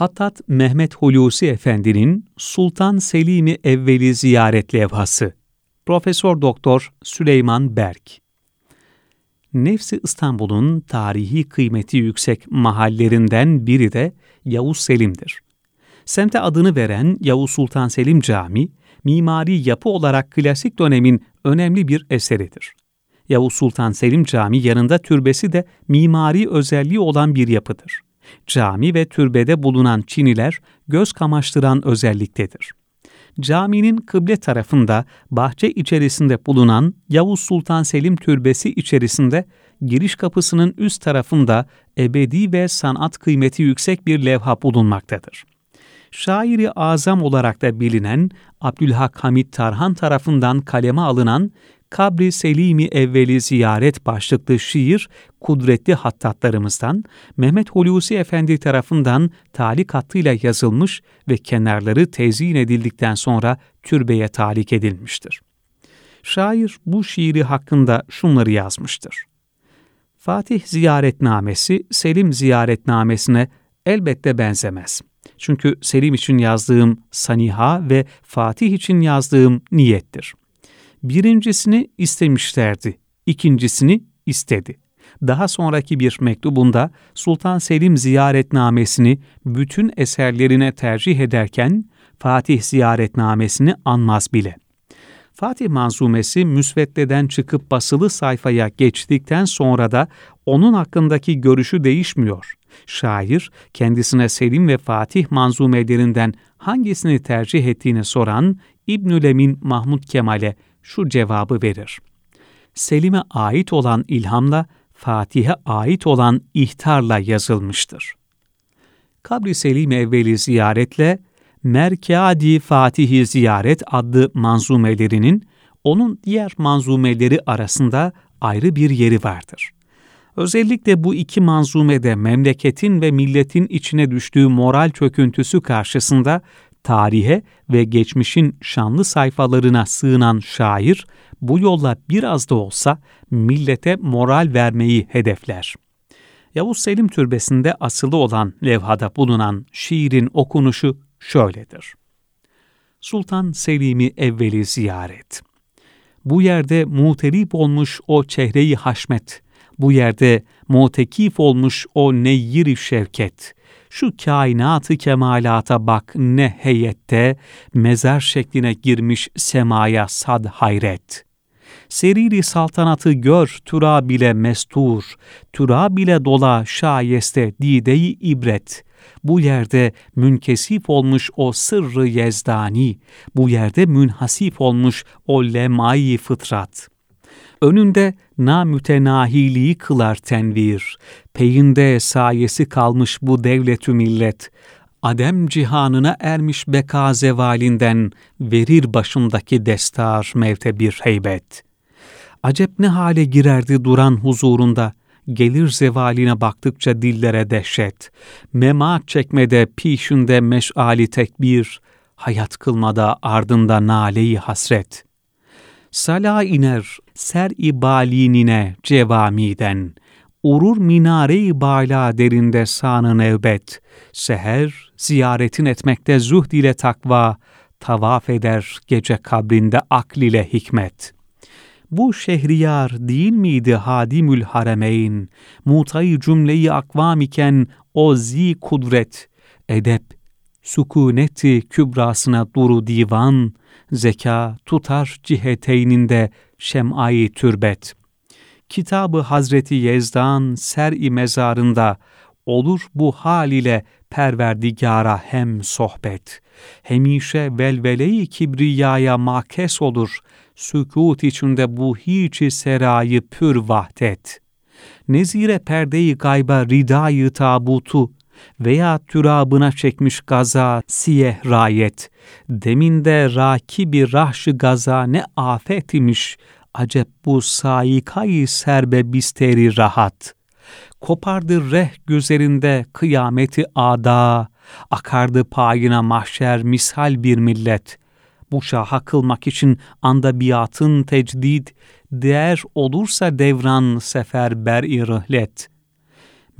Hattat Mehmet Hulusi Efendi'nin Sultan Selim'i Evveli ziyaret levhası. Profesör Doktor Süleyman Berk. Nefsi İstanbul'un tarihi kıymeti yüksek mahallerinden biri de Yavuz Selim'dir. Semte adını veren Yavuz Sultan Selim Camii, mimari yapı olarak klasik dönemin önemli bir eseridir. Yavuz Sultan Selim Camii yanında türbesi de mimari özelliği olan bir yapıdır. Cami ve türbede bulunan çiniler göz kamaştıran özelliktedir. Caminin kıble tarafında bahçe içerisinde bulunan Yavuz Sultan Selim Türbesi içerisinde giriş kapısının üst tarafında ebedi ve sanat kıymeti yüksek bir levha bulunmaktadır. Şairi azam olarak da bilinen Abdülhak Hamid Tarhan tarafından kaleme alınan Kabri Selimi Evveli Ziyaret başlıklı şiir kudretli hattatlarımızdan Mehmet Hulusi Efendi tarafından talik hattıyla yazılmış ve kenarları tezyin edildikten sonra türbeye talik edilmiştir. Şair bu şiiri hakkında şunları yazmıştır. Fatih ziyaretnamesi Selim ziyaretnamesine elbette benzemez. Çünkü Selim için yazdığım saniha ve Fatih için yazdığım niyettir. Birincisini istemişlerdi, ikincisini istedi. Daha sonraki bir mektubunda Sultan Selim ziyaretnamesini bütün eserlerine tercih ederken Fatih ziyaretnamesini anmaz bile. Fatih manzumesi müsveddeden çıkıp basılı sayfaya geçtikten sonra da onun hakkındaki görüşü değişmiyor. Şair kendisine Selim ve Fatih manzumelerinden hangisini tercih ettiğini soran İbnül Emin Mahmud Kemal'e şu cevabı verir. Selim'e ait olan ilhamla Fatih'e ait olan ihtarla yazılmıştır. Kabri Selim evveli ziyaretle Merkadi Fatih'i Ziyaret adlı manzumelerinin onun diğer manzumeleri arasında ayrı bir yeri vardır. Özellikle bu iki manzumede memleketin ve milletin içine düştüğü moral çöküntüsü karşısında tarihe ve geçmişin şanlı sayfalarına sığınan şair bu yolla biraz da olsa millete moral vermeyi hedefler. Yavuz Selim Türbesi'nde asılı olan levhada bulunan şiirin okunuşu şöyledir. Sultan Selim'i evveli ziyaret. Bu yerde muterip olmuş o çehreyi haşmet, bu yerde mutekif olmuş o neyyir şevket, şu kainatı kemalata bak ne heyette, mezar şekline girmiş semaya sad hayret. Seriri saltanatı gör türa bile mestur, türa bile dola şayeste dideyi ibret. Bu yerde münkesif olmuş o sırrı yezdani, bu yerde münhasif olmuş o lemai fıtrat.'' Önünde namütenahiliği kılar tenvir. Peyinde sayesi kalmış bu devletü millet. Adem cihanına ermiş beka zevalinden verir başındaki destar mevte bir heybet. Acep ne hale girerdi duran huzurunda, gelir zevaline baktıkça dillere dehşet. Memat çekmede pişinde meşali tekbir, hayat kılmada ardında naleyi hasret.'' Sala iner ser-i balinine cevamiden, urur minare-i bala derinde sanı nevbet, seher ziyaretin etmekte zuhd ile takva, tavaf eder gece kabrinde akl ile hikmet. Bu şehriyar değil miydi hadimül haremeyn, mutayı cümleyi akvam iken o zi kudret, edep, sükuneti kübrasına duru divan, zeka tutar ciheteyninde şem'ayı türbet. Kitabı Hazreti Yezdan ser-i mezarında olur bu hal ile perverdigara hem sohbet. Hemişe velvele-i kibriyaya makes olur, sükut içinde bu hiç serayı pür vahdet. Nezire perdeyi gayba ridayı tabutu, veya türabına çekmiş gaza siyeh rayet. Deminde rakibi rahşı gaza ne afet imiş. Acep bu saikayı serbe bisteri rahat. Kopardı reh gözlerinde kıyameti ada. Akardı payına mahşer misal bir millet. Bu şaha kılmak için anda biatın tecdid, değer olursa devran sefer ber-i rıhlet.''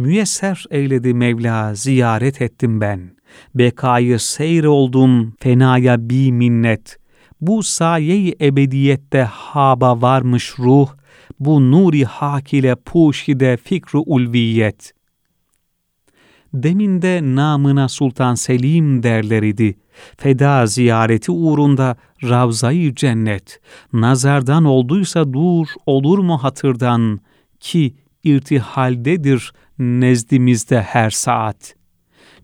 Müyesser eyledi Mevla ziyaret ettim ben. Bekayı seyr oldum fenaya bi minnet. Bu sayeyi ebediyette haba varmış ruh, bu nuri hak ile puşide fikru ulviyet. Deminde namına Sultan Selim derler idi. Feda ziyareti uğrunda Ravza-i Cennet. Nazardan olduysa dur, olur mu hatırdan? Ki irtihaldedir nezdimizde her saat.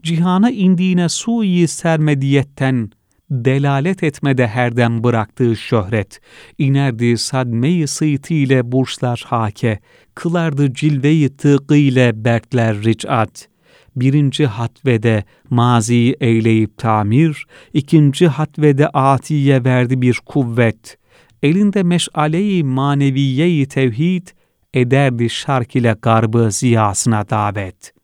Cihana indiğine suyi sermediyetten, delalet etmede herden bıraktığı şöhret, inerdi sadmeyi sıyti ile burçlar hake, kılardı cilveyi tıkı ile berkler ricat. Birinci hatvede maziyi eyleyip tamir, ikinci hatvede atiye verdi bir kuvvet. Elinde meşaleyi maneviyeyi tevhid, ederdi şark ile garbı ziyasına davet.''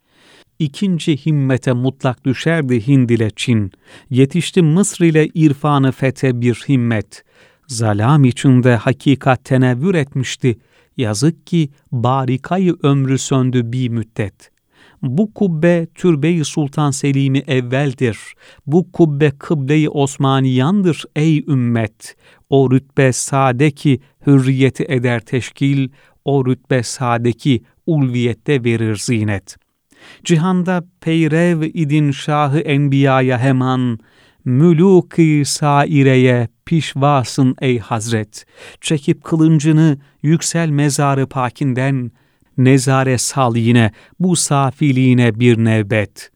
ikinci himmete mutlak düşerdi Hind ile Çin. Yetişti Mısır ile irfanı fete bir himmet. Zalam içinde hakikat tenevvür etmişti. Yazık ki barikayı ömrü söndü bir müddet. Bu kubbe türbe-i Sultan Selim'i evveldir. Bu kubbe kıble-i Osmaniyandır ey ümmet. O rütbe sade ki hürriyeti eder teşkil, o rütbe sade ki ulviyette verir zinet.'' Cihanda peyrev idin şahı enbiyaya heman, mülûk-i saireye pişvasın ey Hazret. Çekip kılıncını yüksel mezarı pakinden, nezare sal yine bu safiliğine bir nevbet.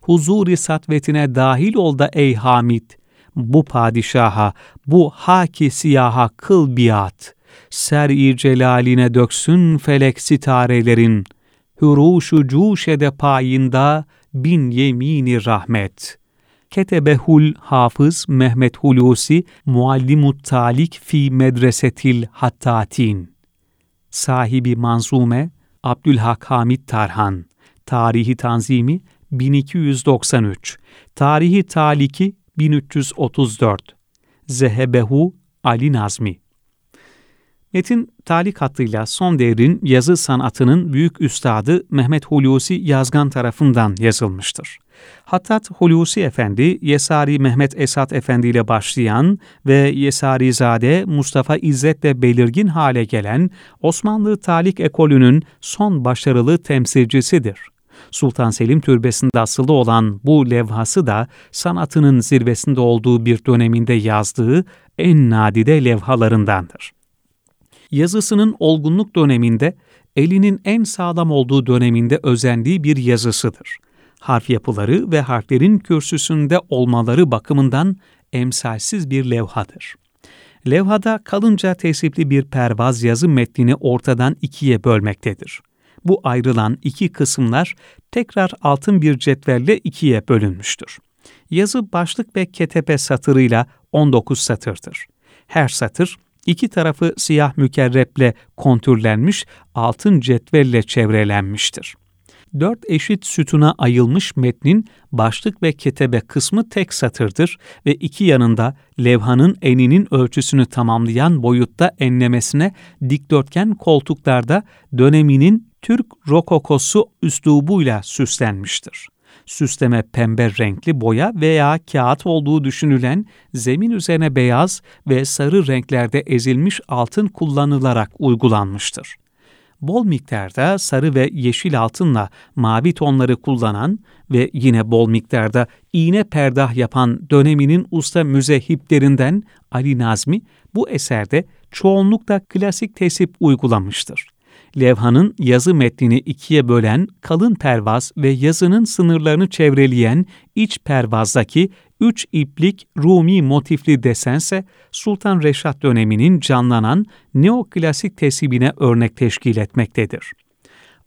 Huzuri satvetine dahil ol da ey Hamid, bu padişaha, bu haki siyaha kıl biat. Ser-i celaline döksün felek sitarelerin.'' hüruşu cuşede payında bin yemini rahmet. Ketebehul Hafız Mehmet Hulusi Muallimut Talik fi Medresetil Hattatin. Sahibi Manzume Abdülhak Hamid Tarhan. Tarihi Tanzimi 1293. Tarihi Taliki 1334. Zehebehu Ali Nazmi Metin talik hattıyla son devrin yazı sanatının büyük üstadı Mehmet Hulusi Yazgan tarafından yazılmıştır. Hattat Hulusi Efendi, Yesari Mehmet Esat Efendi ile başlayan ve Yesari Zade Mustafa İzzet'le belirgin hale gelen Osmanlı talik ekolünün son başarılı temsilcisidir. Sultan Selim Türbesi'nde asılı olan bu levhası da sanatının zirvesinde olduğu bir döneminde yazdığı en nadide levhalarındandır yazısının olgunluk döneminde elinin en sağlam olduğu döneminde özendiği bir yazısıdır. Harf yapıları ve harflerin kürsüsünde olmaları bakımından emsalsiz bir levhadır. Levhada kalınca tesipli bir pervaz yazı metnini ortadan ikiye bölmektedir. Bu ayrılan iki kısımlar tekrar altın bir cetvelle ikiye bölünmüştür. Yazı başlık ve ketepe satırıyla 19 satırdır. Her satır İki tarafı siyah mükerreple kontürlenmiş, altın cetvelle çevrelenmiştir. Dört eşit sütuna ayılmış metnin başlık ve ketebe kısmı tek satırdır ve iki yanında levhanın eninin ölçüsünü tamamlayan boyutta enlemesine dikdörtgen koltuklarda döneminin Türk rokokosu üslubuyla süslenmiştir süsleme pembe renkli boya veya kağıt olduğu düşünülen zemin üzerine beyaz ve sarı renklerde ezilmiş altın kullanılarak uygulanmıştır. Bol miktarda sarı ve yeşil altınla mavi tonları kullanan ve yine bol miktarda iğne perdah yapan döneminin usta müzehiplerinden Ali Nazmi bu eserde çoğunlukla klasik tesip uygulamıştır levhanın yazı metnini ikiye bölen kalın pervaz ve yazının sınırlarını çevreleyen iç pervazdaki üç iplik Rumi motifli desense Sultan Reşat döneminin canlanan neoklasik tesibine örnek teşkil etmektedir.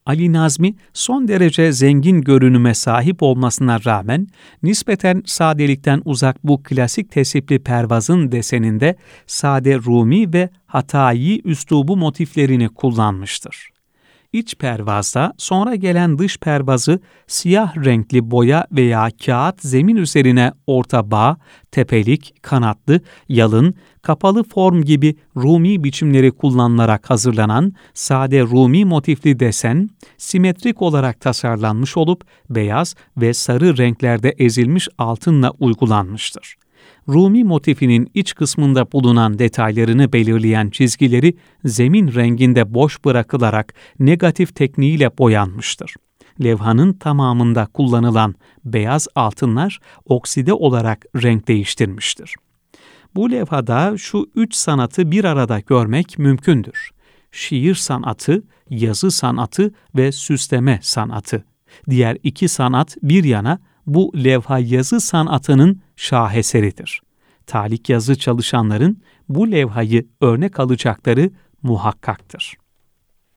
Ali Nazmi son derece zengin görünüme sahip olmasına rağmen nispeten sadelikten uzak bu klasik tesipli pervazın deseninde sade Rumi ve Hatayi üslubu motiflerini kullanmıştır. İç pervazda sonra gelen dış pervazı siyah renkli boya veya kağıt zemin üzerine orta bağ, tepelik, kanatlı, yalın, kapalı form gibi Rumi biçimleri kullanılarak hazırlanan sade Rumi motifli desen, simetrik olarak tasarlanmış olup beyaz ve sarı renklerde ezilmiş altınla uygulanmıştır. Rumi motifinin iç kısmında bulunan detaylarını belirleyen çizgileri zemin renginde boş bırakılarak negatif tekniğiyle boyanmıştır. Levhanın tamamında kullanılan beyaz altınlar okside olarak renk değiştirmiştir. Bu levhada şu üç sanatı bir arada görmek mümkündür. Şiir sanatı, yazı sanatı ve süsleme sanatı. Diğer iki sanat bir yana bu levha yazı sanatının şaheseridir. Talik yazı çalışanların bu levhayı örnek alacakları muhakkaktır.